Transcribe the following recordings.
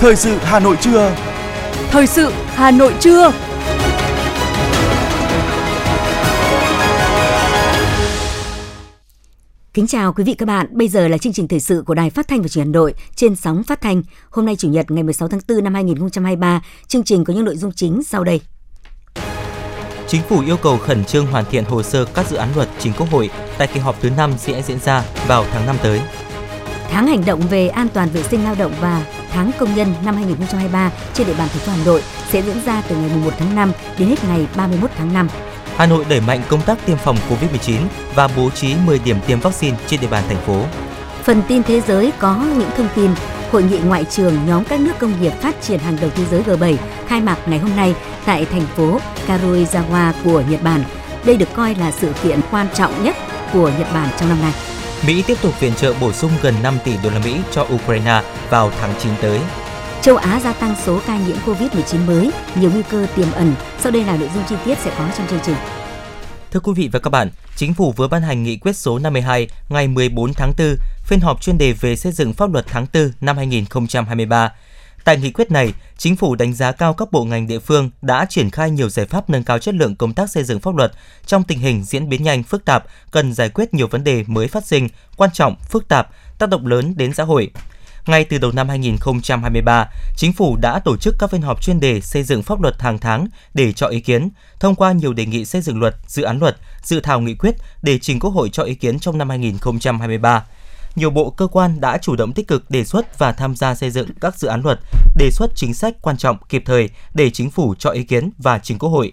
Thời sự Hà Nội trưa. Thời sự Hà Nội trưa. Kính chào quý vị các bạn. Bây giờ là chương trình thời sự của Đài Phát thanh và Truyền hình Hà Nội trên sóng phát thanh. Hôm nay chủ nhật ngày 16 tháng 4 năm 2023, chương trình có những nội dung chính sau đây. Chính phủ yêu cầu khẩn trương hoàn thiện hồ sơ các dự án luật trình Quốc hội tại kỳ họp thứ 5 sẽ diễn ra vào tháng 5 tới. Tháng hành động về an toàn vệ sinh lao động và tháng công nhân năm 2023 trên địa bàn thành phố Hà Nội sẽ diễn ra từ ngày 1 tháng 5 đến hết ngày 31 tháng 5. Hà Nội đẩy mạnh công tác tiêm phòng COVID-19 và bố trí 10 điểm tiêm vaccine trên địa bàn thành phố. Phần tin thế giới có những thông tin Hội nghị ngoại trưởng nhóm các nước công nghiệp phát triển hàng đầu thế giới G7 khai mạc ngày hôm nay tại thành phố Karuizawa của Nhật Bản. Đây được coi là sự kiện quan trọng nhất của Nhật Bản trong năm nay. Mỹ tiếp tục viện trợ bổ sung gần 5 tỷ đô la Mỹ cho Ukraine vào tháng 9 tới. Châu Á gia tăng số ca nhiễm COVID-19 mới, nhiều nguy cơ tiềm ẩn. Sau đây là nội dung chi tiết sẽ có trong chương trình. Thưa quý vị và các bạn, Chính phủ vừa ban hành nghị quyết số 52 ngày 14 tháng 4, phiên họp chuyên đề về xây dựng pháp luật tháng 4 năm 2023. Tại nghị quyết này, Chính phủ đánh giá cao các bộ ngành địa phương đã triển khai nhiều giải pháp nâng cao chất lượng công tác xây dựng pháp luật. Trong tình hình diễn biến nhanh phức tạp, cần giải quyết nhiều vấn đề mới phát sinh, quan trọng, phức tạp, tác động lớn đến xã hội. Ngay từ đầu năm 2023, Chính phủ đã tổ chức các phiên họp chuyên đề xây dựng pháp luật hàng tháng để cho ý kiến, thông qua nhiều đề nghị xây dựng luật, dự án luật, dự thảo nghị quyết để trình Quốc hội cho ý kiến trong năm 2023 nhiều bộ cơ quan đã chủ động tích cực đề xuất và tham gia xây dựng các dự án luật, đề xuất chính sách quan trọng kịp thời để chính phủ cho ý kiến và chính Quốc hội.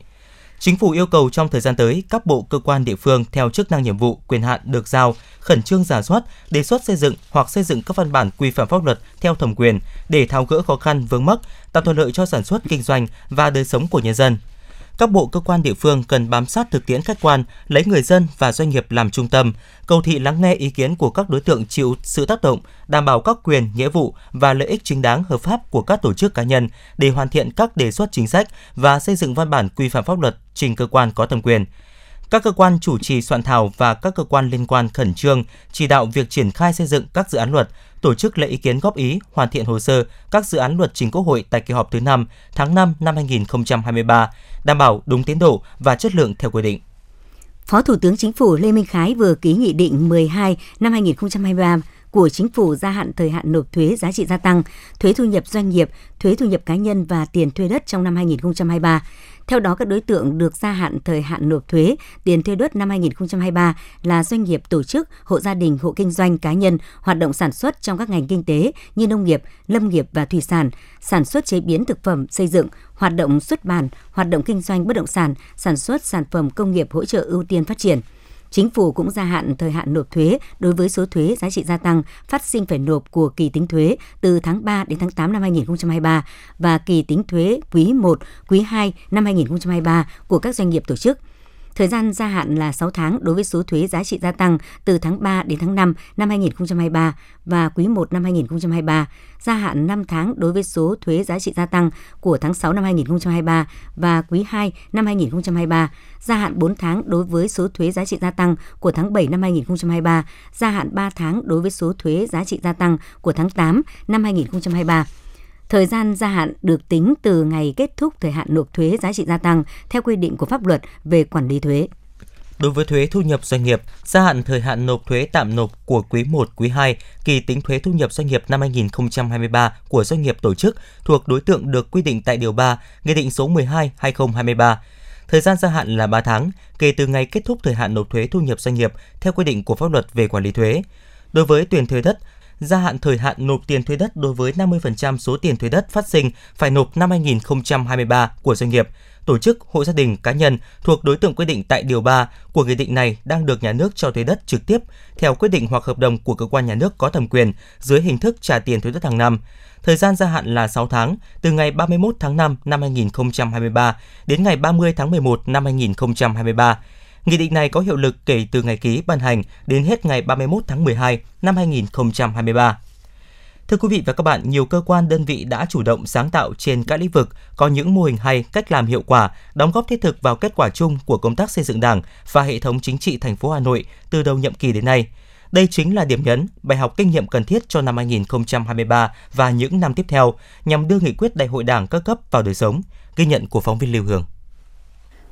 Chính phủ yêu cầu trong thời gian tới, các bộ cơ quan địa phương theo chức năng nhiệm vụ, quyền hạn được giao khẩn trương giả soát, đề xuất xây dựng hoặc xây dựng các văn bản quy phạm pháp luật theo thẩm quyền để tháo gỡ khó khăn vướng mắc, tạo thuận lợi cho sản xuất kinh doanh và đời sống của nhân dân các bộ cơ quan địa phương cần bám sát thực tiễn khách quan, lấy người dân và doanh nghiệp làm trung tâm, cầu thị lắng nghe ý kiến của các đối tượng chịu sự tác động, đảm bảo các quyền, nghĩa vụ và lợi ích chính đáng hợp pháp của các tổ chức cá nhân để hoàn thiện các đề xuất chính sách và xây dựng văn bản quy phạm pháp luật trình cơ quan có thẩm quyền các cơ quan chủ trì soạn thảo và các cơ quan liên quan khẩn trương chỉ đạo việc triển khai xây dựng các dự án luật, tổ chức lấy ý kiến góp ý, hoàn thiện hồ sơ các dự án luật trình Quốc hội tại kỳ họp thứ 5 tháng 5 năm 2023, đảm bảo đúng tiến độ và chất lượng theo quy định. Phó Thủ tướng Chính phủ Lê Minh Khái vừa ký Nghị định 12 năm 2023 của chính phủ gia hạn thời hạn nộp thuế giá trị gia tăng, thuế thu nhập doanh nghiệp, thuế thu nhập cá nhân và tiền thuê đất trong năm 2023. Theo đó, các đối tượng được gia hạn thời hạn nộp thuế tiền thuê đất năm 2023 là doanh nghiệp tổ chức, hộ gia đình, hộ kinh doanh cá nhân hoạt động sản xuất trong các ngành kinh tế như nông nghiệp, lâm nghiệp và thủy sản, sản xuất chế biến thực phẩm, xây dựng, hoạt động xuất bản, hoạt động kinh doanh bất động sản, sản xuất sản phẩm công nghiệp hỗ trợ ưu tiên phát triển – Chính phủ cũng gia hạn thời hạn nộp thuế đối với số thuế giá trị gia tăng phát sinh phải nộp của kỳ tính thuế từ tháng 3 đến tháng 8 năm 2023 và kỳ tính thuế quý 1, quý 2 năm 2023 của các doanh nghiệp tổ chức. Thời gian gia hạn là 6 tháng đối với số thuế giá trị gia tăng từ tháng 3 đến tháng 5 năm 2023 và quý 1 năm 2023, gia hạn 5 tháng đối với số thuế giá trị gia tăng của tháng 6 năm 2023 và quý 2 năm 2023, gia hạn 4 tháng đối với số thuế giá trị gia tăng của tháng 7 năm 2023, gia hạn 3 tháng đối với số thuế giá trị gia tăng của tháng 8 năm 2023 Thời gian gia hạn được tính từ ngày kết thúc thời hạn nộp thuế giá trị gia tăng theo quy định của pháp luật về quản lý thuế. Đối với thuế thu nhập doanh nghiệp, gia hạn thời hạn nộp thuế tạm nộp của quý 1, quý 2, kỳ tính thuế thu nhập doanh nghiệp năm 2023 của doanh nghiệp tổ chức thuộc đối tượng được quy định tại Điều 3, Nghị định số 12-2023. Thời gian gia hạn là 3 tháng, kể từ ngày kết thúc thời hạn nộp thuế thu nhập doanh nghiệp theo quy định của pháp luật về quản lý thuế. Đối với tiền thuê đất, gia hạn thời hạn nộp tiền thuê đất đối với 50% số tiền thuê đất phát sinh phải nộp năm 2023 của doanh nghiệp, tổ chức, hộ gia đình, cá nhân thuộc đối tượng quy định tại Điều 3 của Nghị định này đang được nhà nước cho thuê đất trực tiếp theo quyết định hoặc hợp đồng của cơ quan nhà nước có thẩm quyền dưới hình thức trả tiền thuê đất hàng năm. Thời gian gia hạn là 6 tháng, từ ngày 31 tháng 5 năm 2023 đến ngày 30 tháng 11 năm 2023 Nghị định này có hiệu lực kể từ ngày ký ban hành đến hết ngày 31 tháng 12 năm 2023. Thưa quý vị và các bạn, nhiều cơ quan đơn vị đã chủ động sáng tạo trên các lĩnh vực, có những mô hình hay, cách làm hiệu quả, đóng góp thiết thực vào kết quả chung của công tác xây dựng Đảng và hệ thống chính trị thành phố Hà Nội từ đầu nhiệm kỳ đến nay. Đây chính là điểm nhấn, bài học kinh nghiệm cần thiết cho năm 2023 và những năm tiếp theo nhằm đưa nghị quyết Đại hội Đảng các cấp vào đời sống. Ghi nhận của phóng viên Lưu Hương.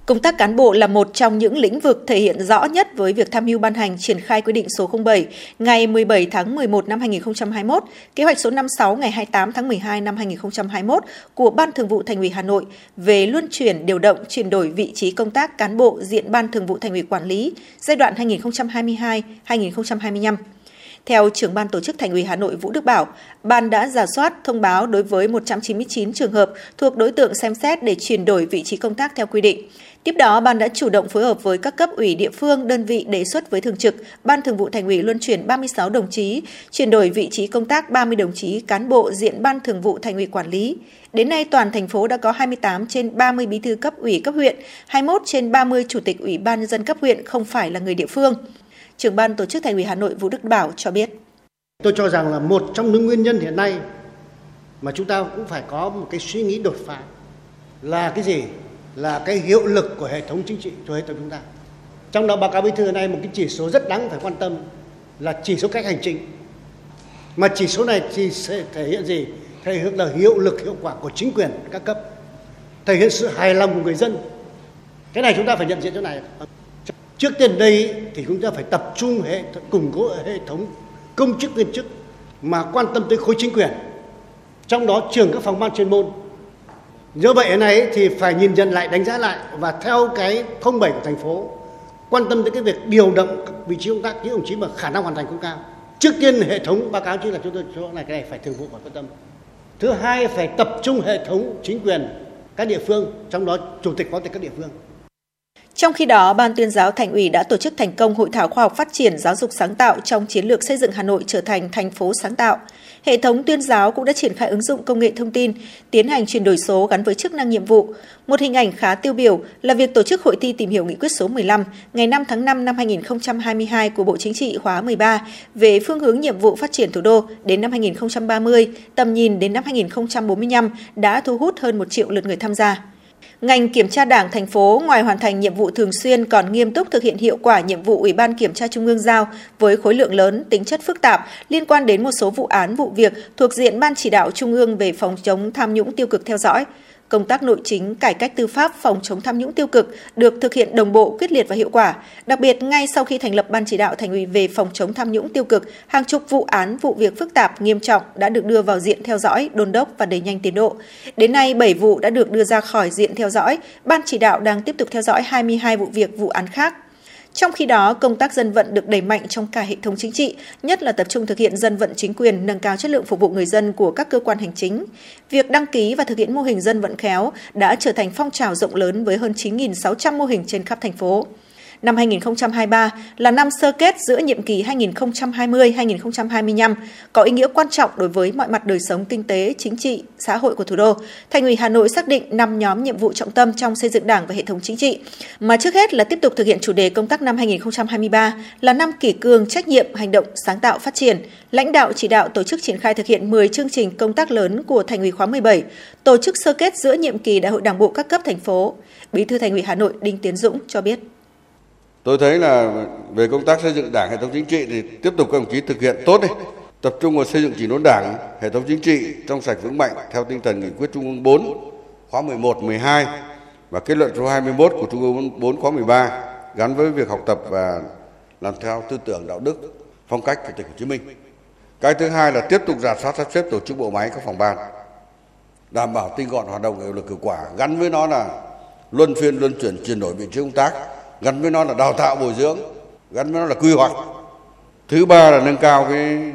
Công tác cán bộ là một trong những lĩnh vực thể hiện rõ nhất với việc tham mưu ban hành triển khai quyết định số 07 ngày 17 tháng 11 năm 2021, kế hoạch số 56 ngày 28 tháng 12 năm 2021 của Ban Thường vụ Thành ủy Hà Nội về luân chuyển điều động chuyển đổi vị trí công tác cán bộ diện Ban Thường vụ Thành ủy quản lý giai đoạn 2022-2025. Theo trưởng ban tổ chức Thành ủy Hà Nội Vũ Đức Bảo, ban đã giả soát thông báo đối với 199 trường hợp thuộc đối tượng xem xét để chuyển đổi vị trí công tác theo quy định. Tiếp đó, ban đã chủ động phối hợp với các cấp ủy địa phương, đơn vị đề xuất với thường trực, ban thường vụ thành ủy luân chuyển 36 đồng chí, chuyển đổi vị trí công tác 30 đồng chí cán bộ diện ban thường vụ thành ủy quản lý. Đến nay, toàn thành phố đã có 28 trên 30 bí thư cấp ủy cấp huyện, 21 trên 30 chủ tịch ủy ban nhân dân cấp huyện không phải là người địa phương. Trưởng ban tổ chức thành ủy Hà Nội Vũ Đức Bảo cho biết. Tôi cho rằng là một trong những nguyên nhân hiện nay mà chúng ta cũng phải có một cái suy nghĩ đột phá là cái gì? là cái hiệu lực của hệ thống chính trị, của hệ thống chúng ta. Trong đó báo cáo bí thư này một cái chỉ số rất đáng phải quan tâm là chỉ số cách hành chính. Mà chỉ số này thì sẽ thể hiện gì? Thể hiện là hiệu lực, hiệu quả của chính quyền các cấp. Thể hiện sự hài lòng của người dân. Cái này chúng ta phải nhận diện chỗ này. Trước tiên đây thì chúng ta phải tập trung hệ củng cố hệ thống công chức viên chức mà quan tâm tới khối chính quyền. Trong đó trường các phòng ban chuyên môn. Do vậy này thì phải nhìn nhận lại, đánh giá lại và theo cái 07 của thành phố, quan tâm tới cái việc điều động vị trí công tác những đồng chí mà khả năng hoàn thành cũng cao. Trước tiên hệ thống báo cáo chứ là chúng tôi, chỗ này, cái này phải thường vụ phải quan tâm. Thứ hai phải tập trung hệ thống chính quyền các địa phương, trong đó chủ tịch phó tịch các địa phương trong khi đó, Ban tuyên giáo Thành ủy đã tổ chức thành công hội thảo khoa học phát triển giáo dục sáng tạo trong chiến lược xây dựng Hà Nội trở thành thành phố sáng tạo. Hệ thống tuyên giáo cũng đã triển khai ứng dụng công nghệ thông tin, tiến hành chuyển đổi số gắn với chức năng nhiệm vụ. Một hình ảnh khá tiêu biểu là việc tổ chức hội thi tìm hiểu nghị quyết số 15 ngày 5 tháng 5 năm 2022 của Bộ Chính trị khóa 13 về phương hướng nhiệm vụ phát triển thủ đô đến năm 2030, tầm nhìn đến năm 2045 đã thu hút hơn 1 triệu lượt người tham gia. Ngành kiểm tra Đảng thành phố ngoài hoàn thành nhiệm vụ thường xuyên còn nghiêm túc thực hiện hiệu quả nhiệm vụ Ủy ban Kiểm tra Trung ương giao với khối lượng lớn, tính chất phức tạp liên quan đến một số vụ án vụ việc thuộc diện Ban chỉ đạo Trung ương về phòng chống tham nhũng tiêu cực theo dõi công tác nội chính, cải cách tư pháp, phòng chống tham nhũng tiêu cực được thực hiện đồng bộ, quyết liệt và hiệu quả. Đặc biệt, ngay sau khi thành lập Ban chỉ đạo thành ủy về phòng chống tham nhũng tiêu cực, hàng chục vụ án, vụ việc phức tạp, nghiêm trọng đã được đưa vào diện theo dõi, đôn đốc và đẩy nhanh tiến độ. Đến nay, 7 vụ đã được đưa ra khỏi diện theo dõi. Ban chỉ đạo đang tiếp tục theo dõi 22 vụ việc, vụ án khác trong khi đó, công tác dân vận được đẩy mạnh trong cả hệ thống chính trị, nhất là tập trung thực hiện dân vận chính quyền, nâng cao chất lượng phục vụ người dân của các cơ quan hành chính. Việc đăng ký và thực hiện mô hình dân vận khéo đã trở thành phong trào rộng lớn với hơn 9.600 mô hình trên khắp thành phố. Năm 2023 là năm sơ kết giữa nhiệm kỳ 2020-2025, có ý nghĩa quan trọng đối với mọi mặt đời sống kinh tế, chính trị, xã hội của thủ đô. Thành ủy Hà Nội xác định 5 nhóm nhiệm vụ trọng tâm trong xây dựng Đảng và hệ thống chính trị, mà trước hết là tiếp tục thực hiện chủ đề công tác năm 2023 là năm kỷ cương, trách nhiệm, hành động, sáng tạo, phát triển. Lãnh đạo chỉ đạo tổ chức triển khai thực hiện 10 chương trình công tác lớn của Thành ủy khóa 17, tổ chức sơ kết giữa nhiệm kỳ Đại hội Đảng bộ các cấp thành phố. Bí thư Thành ủy Hà Nội Đinh Tiến Dũng cho biết. Tôi thấy là về công tác xây dựng đảng hệ thống chính trị thì tiếp tục các đồng chí thực hiện tốt đi, tập trung vào xây dựng chỉnh đốn đảng, hệ thống chính trị trong sạch vững mạnh theo tinh thần nghị quyết Trung ương 4 khóa 11, 12 và kết luận số 21 của Trung ương 4 khóa 13 gắn với việc học tập và làm theo tư tưởng đạo đức, phong cách của Chủ tịch Hồ Chí Minh. Cái thứ hai là tiếp tục giả soát sắp xếp tổ chức bộ máy các phòng ban, đảm bảo tinh gọn hoạt động hiệu lực hiệu quả, gắn với nó là luân phiên luân chuyển chuyển đổi vị trí công tác gắn với nó là đào tạo bồi dưỡng, gắn với nó là quy hoạch. Thứ ba là nâng cao cái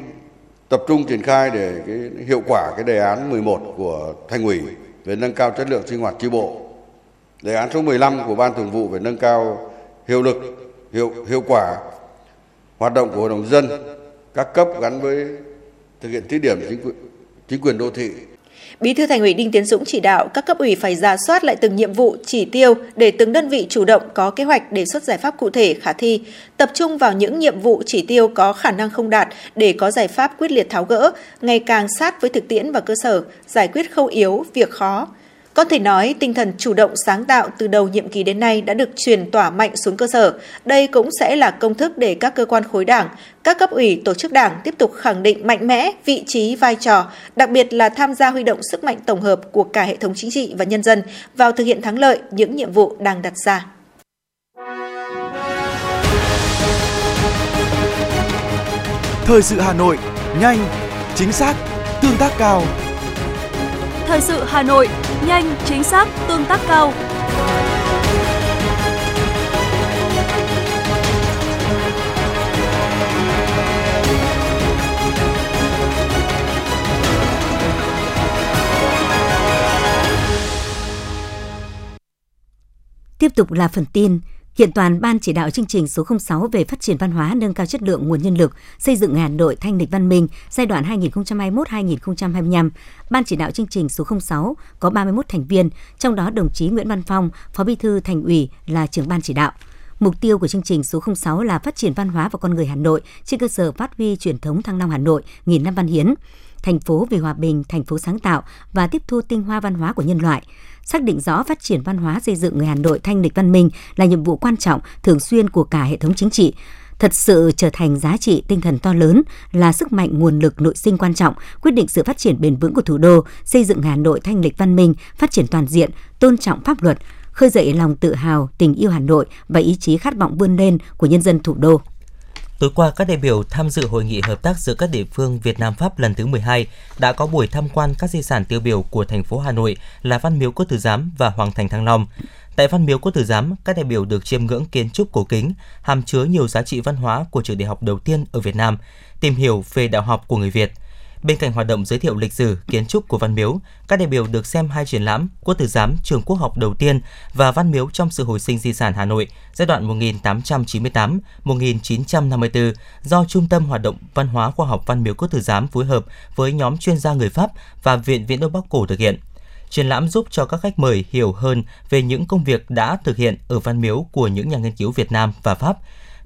tập trung triển khai để cái hiệu quả cái đề án 11 của thành ủy về nâng cao chất lượng sinh hoạt chi bộ. Đề án số 15 của ban thường vụ về nâng cao hiệu lực, hiệu hiệu quả hoạt động của hội đồng dân, các cấp gắn với thực hiện thí điểm chính quyền chính quyền đô thị. Bí thư Thành ủy Đinh Tiến Dũng chỉ đạo các cấp ủy phải ra soát lại từng nhiệm vụ, chỉ tiêu để từng đơn vị chủ động có kế hoạch đề xuất giải pháp cụ thể khả thi, tập trung vào những nhiệm vụ chỉ tiêu có khả năng không đạt để có giải pháp quyết liệt tháo gỡ, ngày càng sát với thực tiễn và cơ sở, giải quyết khâu yếu, việc khó. Có thể nói, tinh thần chủ động sáng tạo từ đầu nhiệm kỳ đến nay đã được truyền tỏa mạnh xuống cơ sở. Đây cũng sẽ là công thức để các cơ quan khối đảng, các cấp ủy tổ chức đảng tiếp tục khẳng định mạnh mẽ vị trí, vai trò, đặc biệt là tham gia huy động sức mạnh tổng hợp của cả hệ thống chính trị và nhân dân vào thực hiện thắng lợi những nhiệm vụ đang đặt ra. Thời sự Hà Nội, nhanh, chính xác, tương tác cao. Thời sự Hà Nội, nhanh, chính xác, tương tác cao. Tiếp tục là phần tin hiện toàn Ban chỉ đạo chương trình số 06 về phát triển văn hóa nâng cao chất lượng nguồn nhân lực, xây dựng Hà Nội thanh lịch văn minh giai đoạn 2021-2025. Ban chỉ đạo chương trình số 06 có 31 thành viên, trong đó đồng chí Nguyễn Văn Phong, Phó Bí thư Thành ủy là trưởng ban chỉ đạo. Mục tiêu của chương trình số 06 là phát triển văn hóa và con người Hà Nội trên cơ sở phát huy truyền thống Thăng Long Hà Nội, nghìn năm văn hiến, thành phố vì hòa bình, thành phố sáng tạo và tiếp thu tinh hoa văn hóa của nhân loại xác định rõ phát triển văn hóa xây dựng người Hà Nội thanh lịch văn minh là nhiệm vụ quan trọng thường xuyên của cả hệ thống chính trị thật sự trở thành giá trị tinh thần to lớn, là sức mạnh nguồn lực nội sinh quan trọng, quyết định sự phát triển bền vững của thủ đô, xây dựng Hà Nội thanh lịch văn minh, phát triển toàn diện, tôn trọng pháp luật, khơi dậy lòng tự hào, tình yêu Hà Nội và ý chí khát vọng vươn lên của nhân dân thủ đô. Tối qua, các đại biểu tham dự hội nghị hợp tác giữa các địa phương Việt Nam Pháp lần thứ 12 đã có buổi tham quan các di sản tiêu biểu của thành phố Hà Nội là Văn Miếu Quốc Tử Giám và Hoàng Thành Thăng Long. Tại Văn Miếu Quốc Tử Giám, các đại biểu được chiêm ngưỡng kiến trúc cổ kính, hàm chứa nhiều giá trị văn hóa của trường đại học đầu tiên ở Việt Nam, tìm hiểu về đạo học của người Việt – Bên cạnh hoạt động giới thiệu lịch sử, kiến trúc của Văn Miếu, các đại biểu được xem hai triển lãm Quốc tử giám trường quốc học đầu tiên và Văn Miếu trong sự hồi sinh di sản Hà Nội giai đoạn 1898-1954 do Trung tâm Hoạt động Văn hóa Khoa học Văn Miếu Quốc tử giám phối hợp với nhóm chuyên gia người Pháp và Viện Viễn Đông Bắc Cổ thực hiện. Triển lãm giúp cho các khách mời hiểu hơn về những công việc đã thực hiện ở Văn Miếu của những nhà nghiên cứu Việt Nam và Pháp.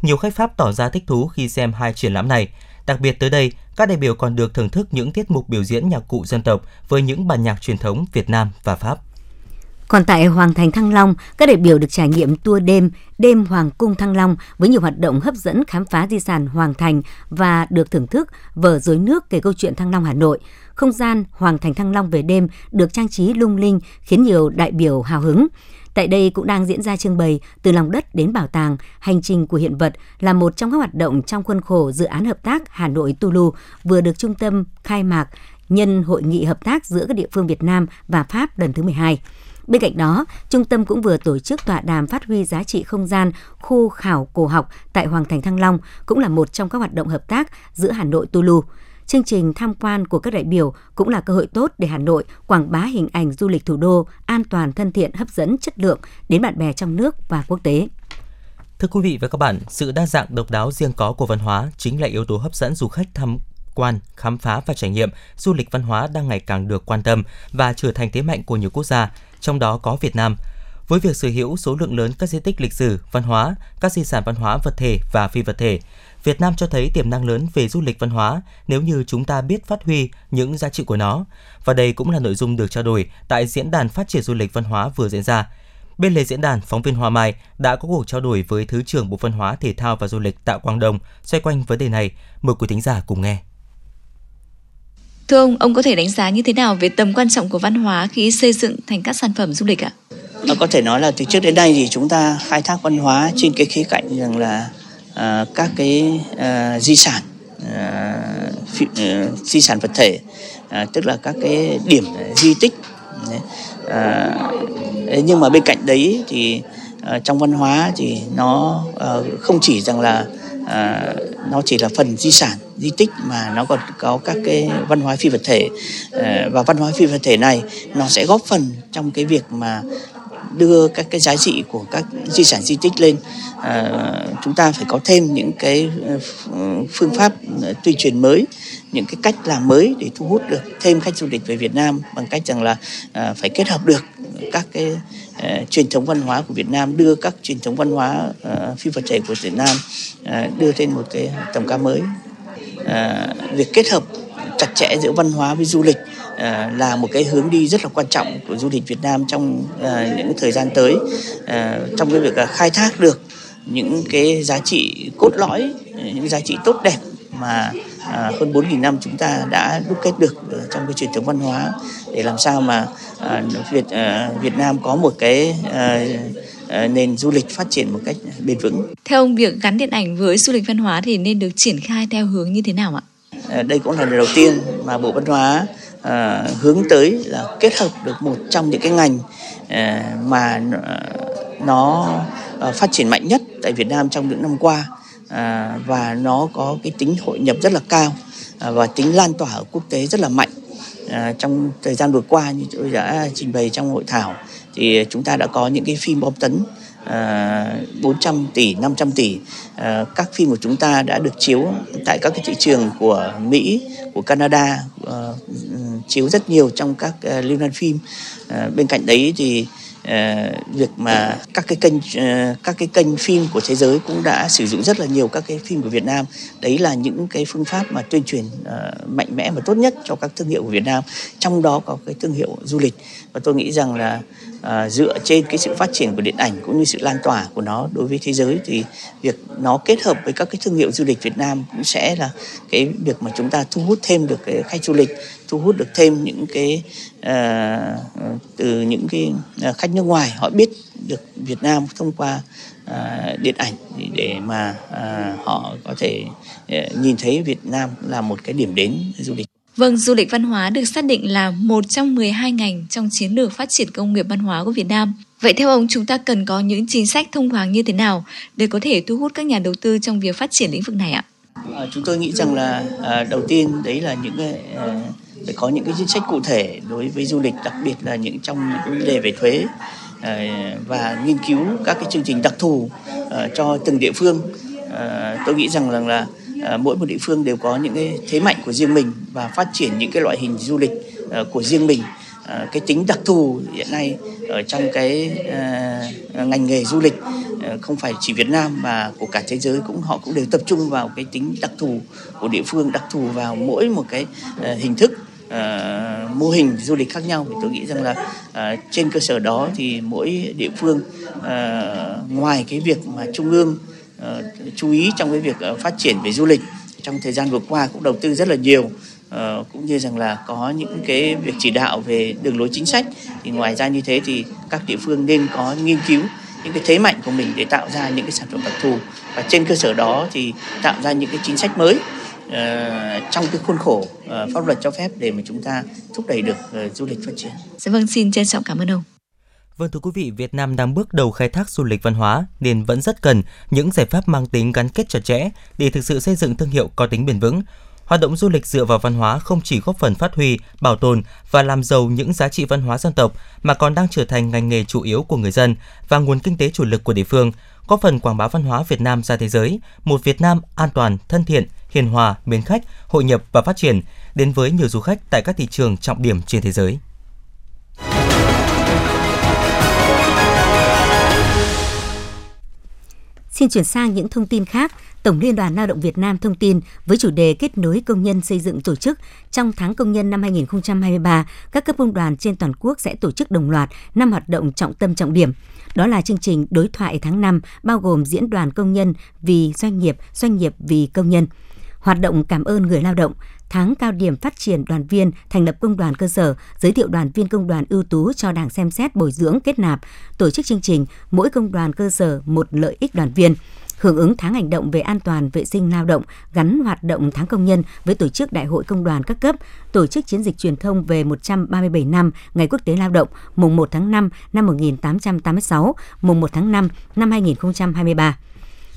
Nhiều khách Pháp tỏ ra thích thú khi xem hai triển lãm này. Đặc biệt tới đây, các đại biểu còn được thưởng thức những tiết mục biểu diễn nhạc cụ dân tộc với những bản nhạc truyền thống Việt Nam và Pháp. Còn tại Hoàng Thành Thăng Long, các đại biểu được trải nghiệm tour đêm, đêm Hoàng cung Thăng Long với nhiều hoạt động hấp dẫn khám phá di sản Hoàng Thành và được thưởng thức vở dối nước kể câu chuyện Thăng Long Hà Nội. Không gian Hoàng Thành Thăng Long về đêm được trang trí lung linh khiến nhiều đại biểu hào hứng. Tại đây cũng đang diễn ra trưng bày từ lòng đất đến bảo tàng, hành trình của hiện vật là một trong các hoạt động trong khuôn khổ dự án hợp tác Hà Nội Tulu vừa được trung tâm khai mạc nhân hội nghị hợp tác giữa các địa phương Việt Nam và Pháp lần thứ 12. Bên cạnh đó, trung tâm cũng vừa tổ chức tọa đàm phát huy giá trị không gian khu khảo cổ học tại Hoàng Thành Thăng Long, cũng là một trong các hoạt động hợp tác giữa Hà Nội Tulu. Chương trình tham quan của các đại biểu cũng là cơ hội tốt để Hà Nội quảng bá hình ảnh du lịch thủ đô an toàn, thân thiện, hấp dẫn, chất lượng đến bạn bè trong nước và quốc tế. Thưa quý vị và các bạn, sự đa dạng độc đáo riêng có của văn hóa chính là yếu tố hấp dẫn du khách tham quan, khám phá và trải nghiệm du lịch văn hóa đang ngày càng được quan tâm và trở thành thế mạnh của nhiều quốc gia, trong đó có Việt Nam. Với việc sở hữu số lượng lớn các di tích lịch sử, văn hóa, các di sản văn hóa vật thể và phi vật thể, Việt Nam cho thấy tiềm năng lớn về du lịch văn hóa nếu như chúng ta biết phát huy những giá trị của nó. Và đây cũng là nội dung được trao đổi tại diễn đàn phát triển du lịch văn hóa vừa diễn ra. Bên lề diễn đàn, phóng viên Hoa Mai đã có cuộc trao đổi với Thứ trưởng Bộ Văn hóa, Thể thao và Du lịch Tạ Quang Đông xoay quanh vấn đề này. Mời quý thính giả cùng nghe. Thưa ông, ông có thể đánh giá như thế nào về tầm quan trọng của văn hóa khi xây dựng thành các sản phẩm du lịch ạ? Có thể nói là từ trước đến nay thì chúng ta khai thác văn hóa trên cái khía cạnh rằng là À, các cái uh, di sản uh, phi, uh, di sản vật thể uh, tức là các cái điểm di tích uh, nhưng mà bên cạnh đấy thì uh, trong văn hóa thì nó uh, không chỉ rằng là uh, nó chỉ là phần di sản di tích mà nó còn có các cái văn hóa phi vật thể. Uh, và văn hóa phi vật thể này nó sẽ góp phần trong cái việc mà đưa các cái giá trị của các di sản di tích lên. À, chúng ta phải có thêm những cái ờ, phương pháp ờ, tuyên truyền mới những cái cách làm mới để thu hút được thêm khách du lịch về Việt Nam bằng cách rằng là à, phải kết hợp được các cái truyền thống văn hóa của Việt Nam đưa các truyền thống văn hóa phi vật thể của Việt Nam đưa lên một cái tầm cao mới. Việc kết hợp chặt chẽ giữa văn hóa với du lịch là một cái hướng đi rất là quan trọng của du lịch Việt Nam trong những thời gian tới trong cái việc khai thác được những cái giá trị cốt lõi những giá trị tốt đẹp mà à, hơn 4.000 năm chúng ta đã đúc kết được trong cái truyền thống văn hóa để làm sao mà à, Việt à, Việt Nam có một cái à, à, nền du lịch phát triển một cách bền vững. Theo ông, việc gắn điện ảnh với du lịch văn hóa thì nên được triển khai theo hướng như thế nào ạ? À, đây cũng là lần đầu tiên mà Bộ Văn hóa à, hướng tới là kết hợp được một trong những cái ngành à, mà à, nó à, phát triển mạnh nhất tại Việt Nam trong những năm qua à, và nó có cái tính hội nhập rất là cao à, và tính lan tỏa ở quốc tế rất là mạnh. À, trong thời gian vừa qua như tôi đã trình bày trong hội thảo thì chúng ta đã có những cái phim bom tấn À, 400 tỷ, 500 tỷ. À, các phim của chúng ta đã được chiếu tại các cái thị trường của Mỹ, của Canada à, chiếu rất nhiều trong các liên hoan phim. Bên cạnh đấy thì việc mà các cái kênh các cái kênh phim của thế giới cũng đã sử dụng rất là nhiều các cái phim của Việt Nam. Đấy là những cái phương pháp mà tuyên truyền mạnh mẽ và tốt nhất cho các thương hiệu của Việt Nam. Trong đó có cái thương hiệu du lịch. Và tôi nghĩ rằng là à, dựa trên cái sự phát triển của điện ảnh cũng như sự lan tỏa của nó đối với thế giới thì việc nó kết hợp với các cái thương hiệu du lịch Việt Nam cũng sẽ là cái việc mà chúng ta thu hút thêm được cái khách du lịch thu hút được thêm những cái uh, từ những cái à, khách nước ngoài họ biết được Việt Nam thông qua uh, điện ảnh để mà uh, họ có thể uh, nhìn thấy Việt Nam là một cái điểm đến du lịch. Vâng, du lịch văn hóa được xác định là một trong 12 ngành trong chiến lược phát triển công nghiệp văn hóa của Việt Nam. Vậy theo ông, chúng ta cần có những chính sách thông thoáng như thế nào để có thể thu hút các nhà đầu tư trong việc phát triển lĩnh vực này ạ? À, chúng tôi nghĩ rằng là à, đầu tiên đấy là những cái à, phải có những cái chính sách cụ thể đối với du lịch đặc biệt là những trong những vấn đề về thuế à, và nghiên cứu các cái chương trình đặc thù à, cho từng địa phương À, tôi nghĩ rằng rằng là Ờ, mỗi một địa phương đều có những cái thế mạnh của riêng mình và phát triển những cái loại hình du lịch ờ, của riêng mình. Ờ, cái tính đặc thù hiện nay ở trong cái ngành nghề du lịch không phải chỉ Việt Nam mà của cả thế giới cũng họ cũng đều tập trung vào cái tính đặc thù của địa phương đặc thù vào mỗi một cái hình thức uh, mô hình du lịch khác nhau. Thì tôi nghĩ rằng là uh, trên cơ sở đó thì mỗi địa phương uh, ngoài cái việc mà trung ương Ờ, chú ý trong cái việc ờ, phát triển về du lịch trong thời gian vừa qua cũng đầu tư rất là nhiều ờ, cũng như rằng là có những cái việc chỉ đạo về đường lối chính sách thì ngoài ra như thế thì các địa phương nên có nghiên cứu những cái thế mạnh của mình để tạo ra những cái sản phẩm đặc thù và trên cơ sở đó thì tạo ra những cái chính sách mới uh, trong cái khuôn khổ uh, pháp luật cho phép để mà chúng ta thúc đẩy được uh, du lịch phát triển. Dạ vâng, xin trân trọng cảm ơn ông. Vâng thưa quý vị, Việt Nam đang bước đầu khai thác du lịch văn hóa nên vẫn rất cần những giải pháp mang tính gắn kết chặt chẽ để thực sự xây dựng thương hiệu có tính bền vững. Hoạt động du lịch dựa vào văn hóa không chỉ góp phần phát huy, bảo tồn và làm giàu những giá trị văn hóa dân tộc mà còn đang trở thành ngành nghề chủ yếu của người dân và nguồn kinh tế chủ lực của địa phương, góp phần quảng bá văn hóa Việt Nam ra thế giới, một Việt Nam an toàn, thân thiện, hiền hòa, mến khách, hội nhập và phát triển đến với nhiều du khách tại các thị trường trọng điểm trên thế giới. Xin chuyển sang những thông tin khác. Tổng Liên đoàn Lao động Việt Nam thông tin với chủ đề kết nối công nhân xây dựng tổ chức trong tháng công nhân năm 2023, các cấp công đoàn trên toàn quốc sẽ tổ chức đồng loạt năm hoạt động trọng tâm trọng điểm. Đó là chương trình đối thoại tháng 5 bao gồm diễn đoàn công nhân vì doanh nghiệp, doanh nghiệp vì công nhân hoạt động cảm ơn người lao động, tháng cao điểm phát triển đoàn viên, thành lập công đoàn cơ sở, giới thiệu đoàn viên công đoàn ưu tú cho Đảng xem xét bồi dưỡng kết nạp, tổ chức chương trình mỗi công đoàn cơ sở một lợi ích đoàn viên hưởng ứng tháng hành động về an toàn vệ sinh lao động gắn hoạt động tháng công nhân với tổ chức Đại hội Công đoàn các cấp, tổ chức chiến dịch truyền thông về 137 năm Ngày Quốc tế Lao động mùng 1 tháng 5 năm 1886, mùng 1 tháng 5 năm 2023.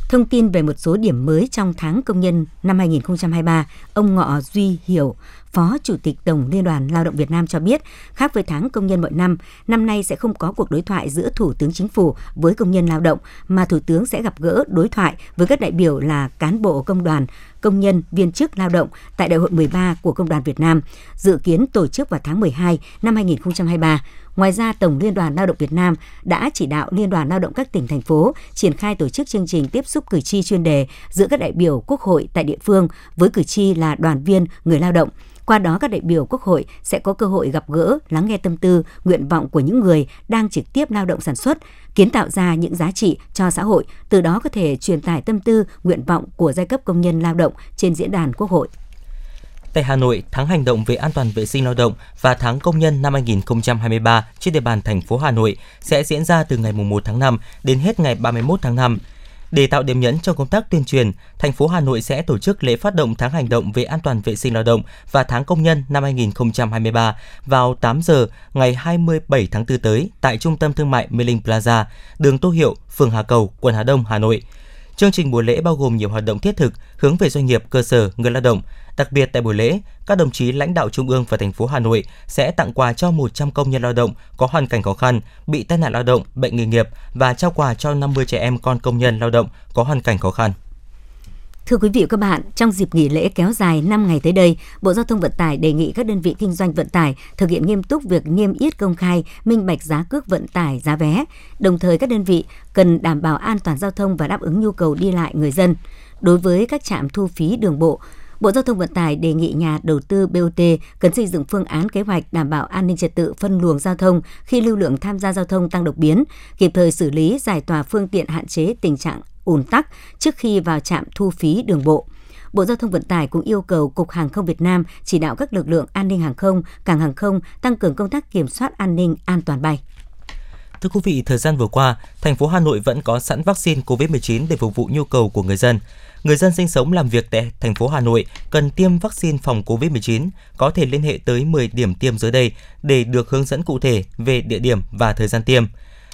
Thông tin về một số điểm mới trong tháng công nhân năm 2023, ông Ngọ Duy Hiểu, Phó Chủ tịch Tổng Liên đoàn Lao động Việt Nam cho biết, khác với tháng công nhân mọi năm, năm nay sẽ không có cuộc đối thoại giữa Thủ tướng Chính phủ với công nhân lao động, mà Thủ tướng sẽ gặp gỡ đối thoại với các đại biểu là cán bộ công đoàn, công nhân, viên chức lao động tại Đại hội 13 của Công đoàn Việt Nam, dự kiến tổ chức vào tháng 12 năm 2023. Ngoài ra, Tổng Liên đoàn Lao động Việt Nam đã chỉ đạo Liên đoàn Lao động các tỉnh, thành phố triển khai tổ chức chương trình tiếp xúc cử tri chuyên đề giữa các đại biểu Quốc hội tại địa phương với cử tri là đoàn viên, người lao động qua đó các đại biểu Quốc hội sẽ có cơ hội gặp gỡ, lắng nghe tâm tư, nguyện vọng của những người đang trực tiếp lao động sản xuất, kiến tạo ra những giá trị cho xã hội, từ đó có thể truyền tải tâm tư, nguyện vọng của giai cấp công nhân lao động trên diễn đàn Quốc hội. Tại Hà Nội, tháng hành động về an toàn vệ sinh lao động và tháng công nhân năm 2023 trên địa bàn thành phố Hà Nội sẽ diễn ra từ ngày 1 tháng 5 đến hết ngày 31 tháng 5. Để tạo điểm nhấn trong công tác tuyên truyền, thành phố Hà Nội sẽ tổ chức lễ phát động tháng hành động về an toàn vệ sinh lao động và tháng công nhân năm 2023 vào 8 giờ ngày 27 tháng 4 tới tại Trung tâm Thương mại Mê Linh Plaza, đường Tô Hiệu, phường Hà Cầu, quận Hà Đông, Hà Nội. Chương trình buổi lễ bao gồm nhiều hoạt động thiết thực hướng về doanh nghiệp, cơ sở, người lao động. Đặc biệt tại buổi lễ, các đồng chí lãnh đạo trung ương và thành phố Hà Nội sẽ tặng quà cho 100 công nhân lao động có hoàn cảnh khó khăn, bị tai nạn lao động, bệnh nghề nghiệp và trao quà cho 50 trẻ em con công nhân lao động có hoàn cảnh khó khăn. Thưa quý vị và các bạn, trong dịp nghỉ lễ kéo dài 5 ngày tới đây, Bộ Giao thông Vận tải đề nghị các đơn vị kinh doanh vận tải thực hiện nghiêm túc việc niêm yết công khai, minh bạch giá cước vận tải, giá vé. Đồng thời các đơn vị cần đảm bảo an toàn giao thông và đáp ứng nhu cầu đi lại người dân. Đối với các trạm thu phí đường bộ, Bộ Giao thông Vận tải đề nghị nhà đầu tư BOT cần xây dựng phương án kế hoạch đảm bảo an ninh trật tự phân luồng giao thông khi lưu lượng tham gia giao thông tăng đột biến, kịp thời xử lý giải tỏa phương tiện hạn chế tình trạng ùn tắc trước khi vào trạm thu phí đường bộ. Bộ Giao thông Vận tải cũng yêu cầu Cục Hàng không Việt Nam chỉ đạo các lực lượng an ninh hàng không, cảng hàng không tăng cường công tác kiểm soát an ninh an toàn bay. Thưa quý vị, thời gian vừa qua, thành phố Hà Nội vẫn có sẵn vaccine COVID-19 để phục vụ nhu cầu của người dân. Người dân sinh sống làm việc tại thành phố Hà Nội cần tiêm vaccine phòng COVID-19 có thể liên hệ tới 10 điểm tiêm dưới đây để được hướng dẫn cụ thể về địa điểm và thời gian tiêm.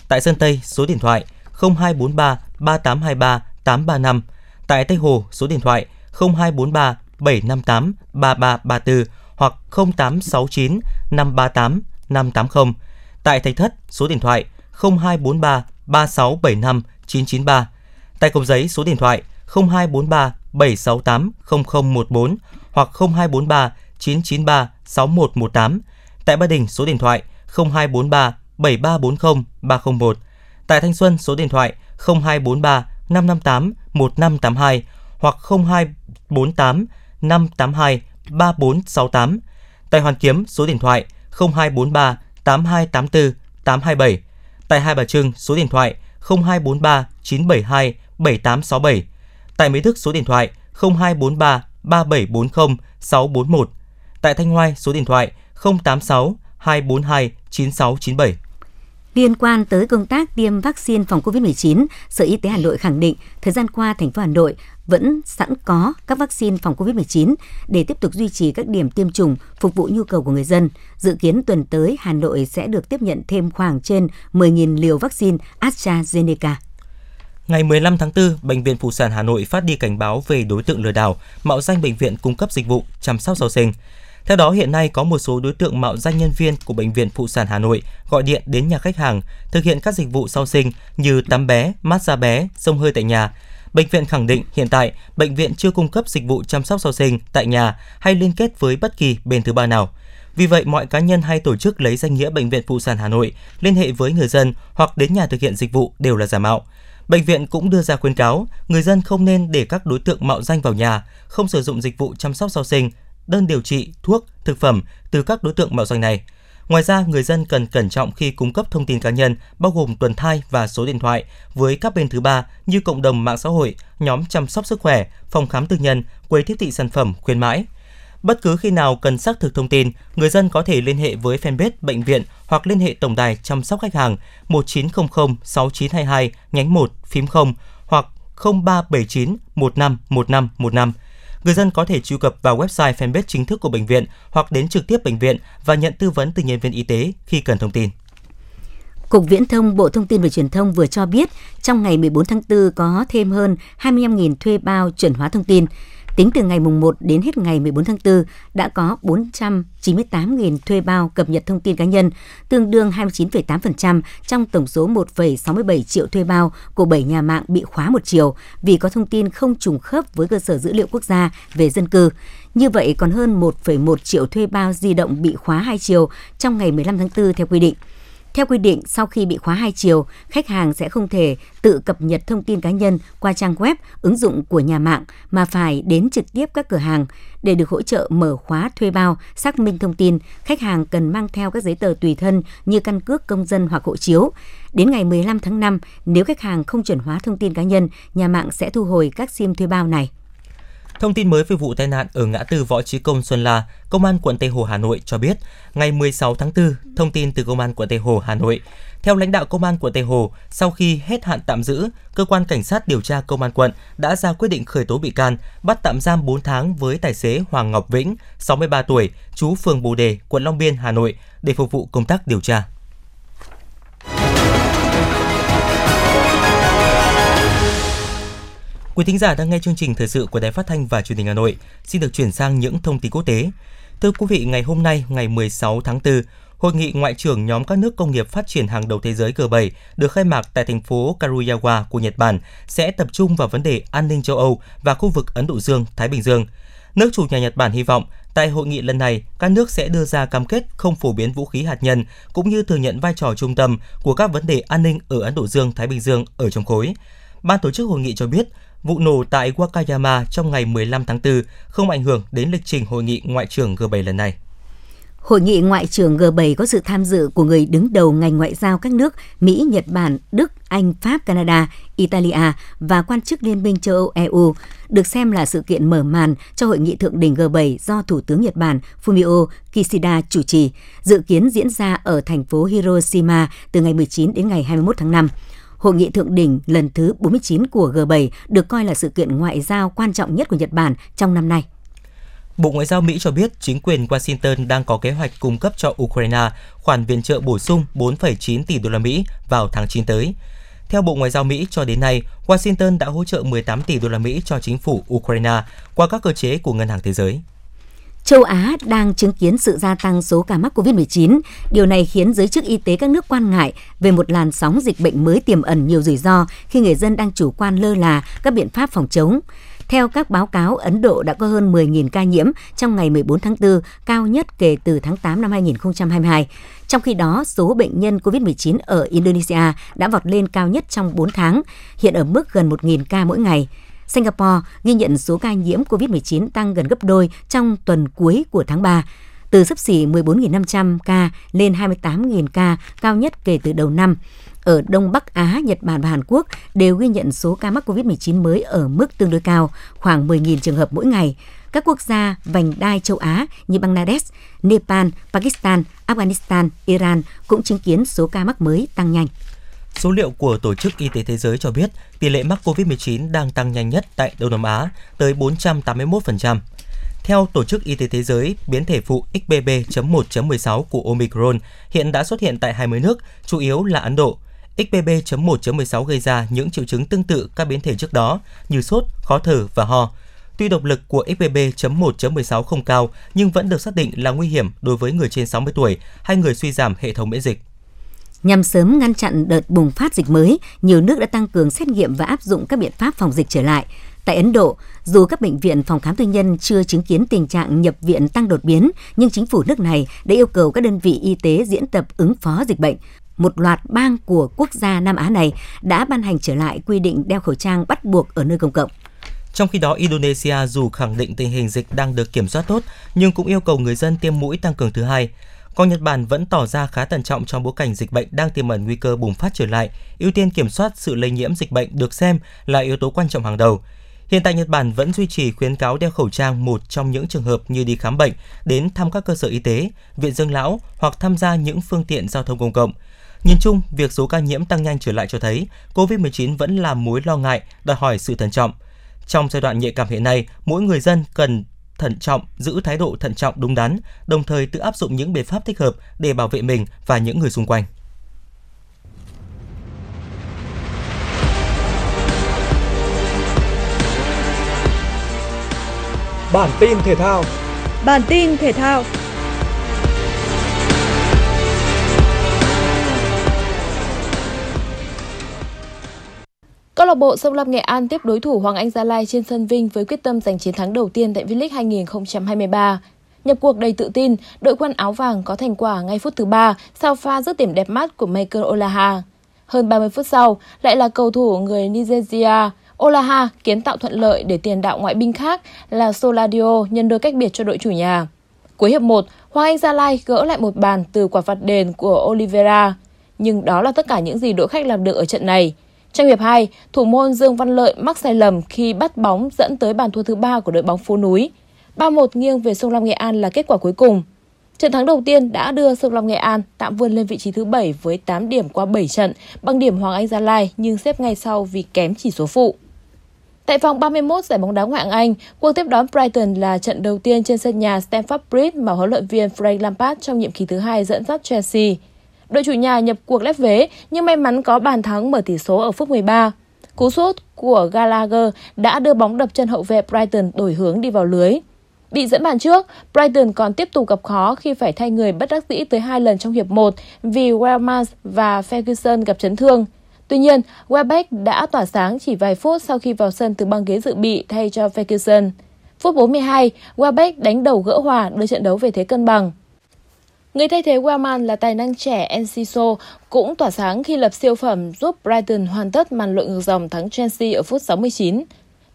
Tại Sơn Tây, số điện thoại 0243 3823 835. Tại Tây Hồ, số điện thoại 0243 758 3334 hoặc 0869 538 580. Tại Thạch Thất, số điện thoại 0243 3675 993. Tại Cầu Giấy, số điện thoại 0243 768 0014 hoặc 0243 993 6118. Tại Ba Đình, số điện thoại 0243 7340 301. Tại Thanh Xuân, số điện thoại 0243 558 1582 hoặc 0248 582 3468. Tại Hoàn Kiếm, số điện thoại 0243 8284 827. Tại Hai Bà Trưng, số điện thoại 0243 972 7867. Tại Mỹ Đức, số điện thoại 0243 3740 641. Tại Thanh Hoai, số điện thoại 086 242 9697. Liên quan tới công tác tiêm vaccine phòng COVID-19, Sở Y tế Hà Nội khẳng định thời gian qua thành phố Hà Nội vẫn sẵn có các vaccine phòng COVID-19 để tiếp tục duy trì các điểm tiêm chủng phục vụ nhu cầu của người dân. Dự kiến tuần tới Hà Nội sẽ được tiếp nhận thêm khoảng trên 10.000 liều vaccine AstraZeneca. Ngày 15 tháng 4, Bệnh viện Phụ sản Hà Nội phát đi cảnh báo về đối tượng lừa đảo, mạo danh bệnh viện cung cấp dịch vụ chăm sóc sau sinh. Theo đó, hiện nay có một số đối tượng mạo danh nhân viên của Bệnh viện Phụ sản Hà Nội gọi điện đến nhà khách hàng thực hiện các dịch vụ sau sinh như tắm bé, massage bé, xông hơi tại nhà. Bệnh viện khẳng định hiện tại bệnh viện chưa cung cấp dịch vụ chăm sóc sau sinh tại nhà hay liên kết với bất kỳ bên thứ ba nào. Vì vậy, mọi cá nhân hay tổ chức lấy danh nghĩa Bệnh viện Phụ sản Hà Nội liên hệ với người dân hoặc đến nhà thực hiện dịch vụ đều là giả mạo. Bệnh viện cũng đưa ra khuyến cáo người dân không nên để các đối tượng mạo danh vào nhà, không sử dụng dịch vụ chăm sóc sau sinh, đơn điều trị, thuốc, thực phẩm từ các đối tượng mạo danh này. Ngoài ra, người dân cần cẩn trọng khi cung cấp thông tin cá nhân bao gồm tuần thai và số điện thoại với các bên thứ ba như cộng đồng mạng xã hội, nhóm chăm sóc sức khỏe, phòng khám tư nhân, quầy thiết thị sản phẩm, khuyến mãi. Bất cứ khi nào cần xác thực thông tin, người dân có thể liên hệ với fanpage bệnh viện hoặc liên hệ tổng đài chăm sóc khách hàng 1900 6922 nhánh 1 phím 0 hoặc 0379 15 15 15. Người dân có thể truy cập vào website fanpage chính thức của bệnh viện hoặc đến trực tiếp bệnh viện và nhận tư vấn từ nhân viên y tế khi cần thông tin. Cục Viễn thông Bộ Thông tin và Truyền thông vừa cho biết, trong ngày 14 tháng 4 có thêm hơn 25.000 thuê bao chuẩn hóa thông tin. Tính từ ngày mùng 1 đến hết ngày 14 tháng 4 đã có 498.000 thuê bao cập nhật thông tin cá nhân, tương đương 29,8% trong tổng số 1,67 triệu thuê bao của 7 nhà mạng bị khóa một chiều vì có thông tin không trùng khớp với cơ sở dữ liệu quốc gia về dân cư. Như vậy còn hơn 1,1 triệu thuê bao di động bị khóa hai chiều trong ngày 15 tháng 4 theo quy định. Theo quy định, sau khi bị khóa hai chiều, khách hàng sẽ không thể tự cập nhật thông tin cá nhân qua trang web, ứng dụng của nhà mạng mà phải đến trực tiếp các cửa hàng. Để được hỗ trợ mở khóa thuê bao, xác minh thông tin, khách hàng cần mang theo các giấy tờ tùy thân như căn cước công dân hoặc hộ chiếu. Đến ngày 15 tháng 5, nếu khách hàng không chuẩn hóa thông tin cá nhân, nhà mạng sẽ thu hồi các SIM thuê bao này. Thông tin mới về vụ tai nạn ở ngã tư Võ Trí Công Xuân La, Công an quận Tây Hồ Hà Nội cho biết, ngày 16 tháng 4, thông tin từ Công an quận Tây Hồ Hà Nội, theo lãnh đạo Công an quận Tây Hồ, sau khi hết hạn tạm giữ, cơ quan cảnh sát điều tra Công an quận đã ra quyết định khởi tố bị can, bắt tạm giam 4 tháng với tài xế Hoàng Ngọc Vĩnh, 63 tuổi, trú phường Bồ Đề, quận Long Biên, Hà Nội để phục vụ công tác điều tra. Quý thính giả đang nghe chương trình thời sự của Đài Phát thanh và Truyền hình Hà Nội. Xin được chuyển sang những thông tin quốc tế. Thưa quý vị, ngày hôm nay, ngày 16 tháng 4, Hội nghị ngoại trưởng nhóm các nước công nghiệp phát triển hàng đầu thế giới G7 được khai mạc tại thành phố Karuyawa của Nhật Bản sẽ tập trung vào vấn đề an ninh châu Âu và khu vực Ấn Độ Dương, Thái Bình Dương. Nước chủ nhà Nhật Bản hy vọng tại hội nghị lần này, các nước sẽ đưa ra cam kết không phổ biến vũ khí hạt nhân cũng như thừa nhận vai trò trung tâm của các vấn đề an ninh ở Ấn Độ Dương, Thái Bình Dương ở trong khối. Ban tổ chức hội nghị cho biết, vụ nổ tại Wakayama trong ngày 15 tháng 4 không ảnh hưởng đến lịch trình hội nghị ngoại trưởng G7 lần này. Hội nghị ngoại trưởng G7 có sự tham dự của người đứng đầu ngành ngoại giao các nước Mỹ, Nhật Bản, Đức, Anh, Pháp, Canada, Italia và quan chức Liên minh châu Âu EU, được xem là sự kiện mở màn cho hội nghị thượng đỉnh G7 do Thủ tướng Nhật Bản Fumio Kishida chủ trì, dự kiến diễn ra ở thành phố Hiroshima từ ngày 19 đến ngày 21 tháng 5. Hội nghị thượng đỉnh lần thứ 49 của G7 được coi là sự kiện ngoại giao quan trọng nhất của Nhật Bản trong năm nay. Bộ Ngoại giao Mỹ cho biết chính quyền Washington đang có kế hoạch cung cấp cho Ukraine khoản viện trợ bổ sung 4,9 tỷ đô la Mỹ vào tháng 9 tới. Theo Bộ Ngoại giao Mỹ, cho đến nay, Washington đã hỗ trợ 18 tỷ đô la Mỹ cho chính phủ Ukraine qua các cơ chế của Ngân hàng Thế giới. Châu Á đang chứng kiến sự gia tăng số ca mắc COVID-19. Điều này khiến giới chức y tế các nước quan ngại về một làn sóng dịch bệnh mới tiềm ẩn nhiều rủi ro khi người dân đang chủ quan lơ là các biện pháp phòng chống. Theo các báo cáo, Ấn Độ đã có hơn 10.000 ca nhiễm trong ngày 14 tháng 4, cao nhất kể từ tháng 8 năm 2022. Trong khi đó, số bệnh nhân COVID-19 ở Indonesia đã vọt lên cao nhất trong 4 tháng, hiện ở mức gần 1.000 ca mỗi ngày. Singapore ghi nhận số ca nhiễm COVID-19 tăng gần gấp đôi trong tuần cuối của tháng 3, từ sấp xỉ 14.500 ca lên 28.000 ca, cao nhất kể từ đầu năm. Ở Đông Bắc Á, Nhật Bản và Hàn Quốc đều ghi nhận số ca mắc COVID-19 mới ở mức tương đối cao, khoảng 10.000 trường hợp mỗi ngày. Các quốc gia vành đai châu Á như Bangladesh, Nepal, Pakistan, Afghanistan, Iran cũng chứng kiến số ca mắc mới tăng nhanh. Số liệu của Tổ chức Y tế Thế giới cho biết tỷ lệ mắc COVID-19 đang tăng nhanh nhất tại Đông Nam Á, tới 481%. Theo Tổ chức Y tế Thế giới, biến thể phụ XBB.1.16 của Omicron hiện đã xuất hiện tại 20 nước, chủ yếu là Ấn Độ. XBB.1.16 gây ra những triệu chứng tương tự các biến thể trước đó như sốt, khó thở và ho. Tuy độc lực của XBB.1.16 không cao nhưng vẫn được xác định là nguy hiểm đối với người trên 60 tuổi hay người suy giảm hệ thống miễn dịch. Nhằm sớm ngăn chặn đợt bùng phát dịch mới, nhiều nước đã tăng cường xét nghiệm và áp dụng các biện pháp phòng dịch trở lại. Tại Ấn Độ, dù các bệnh viện phòng khám tư nhân chưa chứng kiến tình trạng nhập viện tăng đột biến, nhưng chính phủ nước này đã yêu cầu các đơn vị y tế diễn tập ứng phó dịch bệnh. Một loạt bang của quốc gia Nam Á này đã ban hành trở lại quy định đeo khẩu trang bắt buộc ở nơi công cộng. Trong khi đó, Indonesia dù khẳng định tình hình dịch đang được kiểm soát tốt, nhưng cũng yêu cầu người dân tiêm mũi tăng cường thứ hai. Còn Nhật Bản vẫn tỏ ra khá thận trọng trong bối cảnh dịch bệnh đang tiềm ẩn nguy cơ bùng phát trở lại, ưu tiên kiểm soát sự lây nhiễm dịch bệnh được xem là yếu tố quan trọng hàng đầu. Hiện tại Nhật Bản vẫn duy trì khuyến cáo đeo khẩu trang một trong những trường hợp như đi khám bệnh, đến thăm các cơ sở y tế, viện dưỡng lão hoặc tham gia những phương tiện giao thông công cộng. Nhìn chung, việc số ca nhiễm tăng nhanh trở lại cho thấy COVID-19 vẫn là mối lo ngại, đòi hỏi sự thận trọng. Trong giai đoạn nhạy cảm hiện nay, mỗi người dân cần thận trọng, giữ thái độ thận trọng đúng đắn, đồng thời tự áp dụng những biện pháp thích hợp để bảo vệ mình và những người xung quanh. Bản tin thể thao Bản tin thể thao Câu lạc bộ Sông Lam Nghệ An tiếp đối thủ Hoàng Anh Gia Lai trên sân Vinh với quyết tâm giành chiến thắng đầu tiên tại V-League 2023. Nhập cuộc đầy tự tin, đội quân áo vàng có thành quả ngay phút thứ ba sau pha dứt điểm đẹp mắt của Michael Olaha. Hơn 30 phút sau, lại là cầu thủ người Nigeria Olaha kiến tạo thuận lợi để tiền đạo ngoại binh khác là Soladio nhân đôi cách biệt cho đội chủ nhà. Cuối hiệp 1, Hoàng Anh Gia Lai gỡ lại một bàn từ quả phạt đền của Oliveira. Nhưng đó là tất cả những gì đội khách làm được ở trận này. Trong hiệp 2, thủ môn Dương Văn Lợi mắc sai lầm khi bắt bóng dẫn tới bàn thua thứ ba của đội bóng phố núi. 3-1 nghiêng về Sông Lam Nghệ An là kết quả cuối cùng. Trận thắng đầu tiên đã đưa Sông Lam Nghệ An tạm vươn lên vị trí thứ 7 với 8 điểm qua 7 trận, bằng điểm Hoàng Anh Gia Lai nhưng xếp ngay sau vì kém chỉ số phụ. Tại vòng 31 giải bóng đá ngoại hạng Anh, cuộc tiếp đón Brighton là trận đầu tiên trên sân nhà Stamford Bridge mà huấn luyện viên Frank Lampard trong nhiệm kỳ thứ hai dẫn dắt Chelsea. Đội chủ nhà nhập cuộc lép vế nhưng may mắn có bàn thắng mở tỷ số ở phút 13. Cú sút của Gallagher đã đưa bóng đập chân hậu vệ Brighton đổi hướng đi vào lưới. Bị dẫn bàn trước, Brighton còn tiếp tục gặp khó khi phải thay người bất đắc dĩ tới hai lần trong hiệp 1 vì Wellmans và Ferguson gặp chấn thương. Tuy nhiên, Welbeck đã tỏa sáng chỉ vài phút sau khi vào sân từ băng ghế dự bị thay cho Ferguson. Phút 42, Welbeck đánh đầu gỡ hòa đưa trận đấu về thế cân bằng. Người thay thế Wellman là tài năng trẻ Enciso cũng tỏa sáng khi lập siêu phẩm giúp Brighton hoàn tất màn lội ngược dòng thắng Chelsea ở phút 69.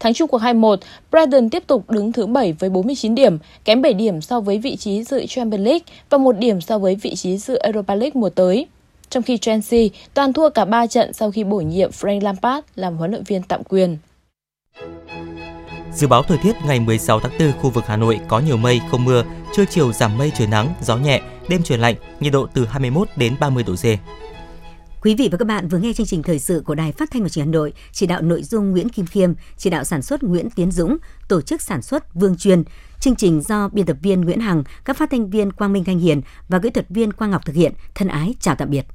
Thắng chung cuộc 2-1, Brighton tiếp tục đứng thứ 7 với 49 điểm, kém 7 điểm so với vị trí dự Champions League và 1 điểm so với vị trí dự Europa League mùa tới. Trong khi Chelsea toàn thua cả 3 trận sau khi bổ nhiệm Frank Lampard làm huấn luyện viên tạm quyền. Dự báo thời tiết ngày 16 tháng 4 khu vực Hà Nội có nhiều mây, không mưa, trưa chiều giảm mây trời nắng, gió nhẹ, đêm trời lạnh, nhiệt độ từ 21 đến 30 độ C. Quý vị và các bạn vừa nghe chương trình thời sự của Đài Phát thanh và Truyền hình Hà Nội, chỉ đạo nội dung Nguyễn Kim Khiêm, chỉ đạo sản xuất Nguyễn Tiến Dũng, tổ chức sản xuất Vương Truyền. Chương trình do biên tập viên Nguyễn Hằng, các phát thanh viên Quang Minh Thanh Hiền và kỹ thuật viên Quang Ngọc thực hiện. Thân ái chào tạm biệt.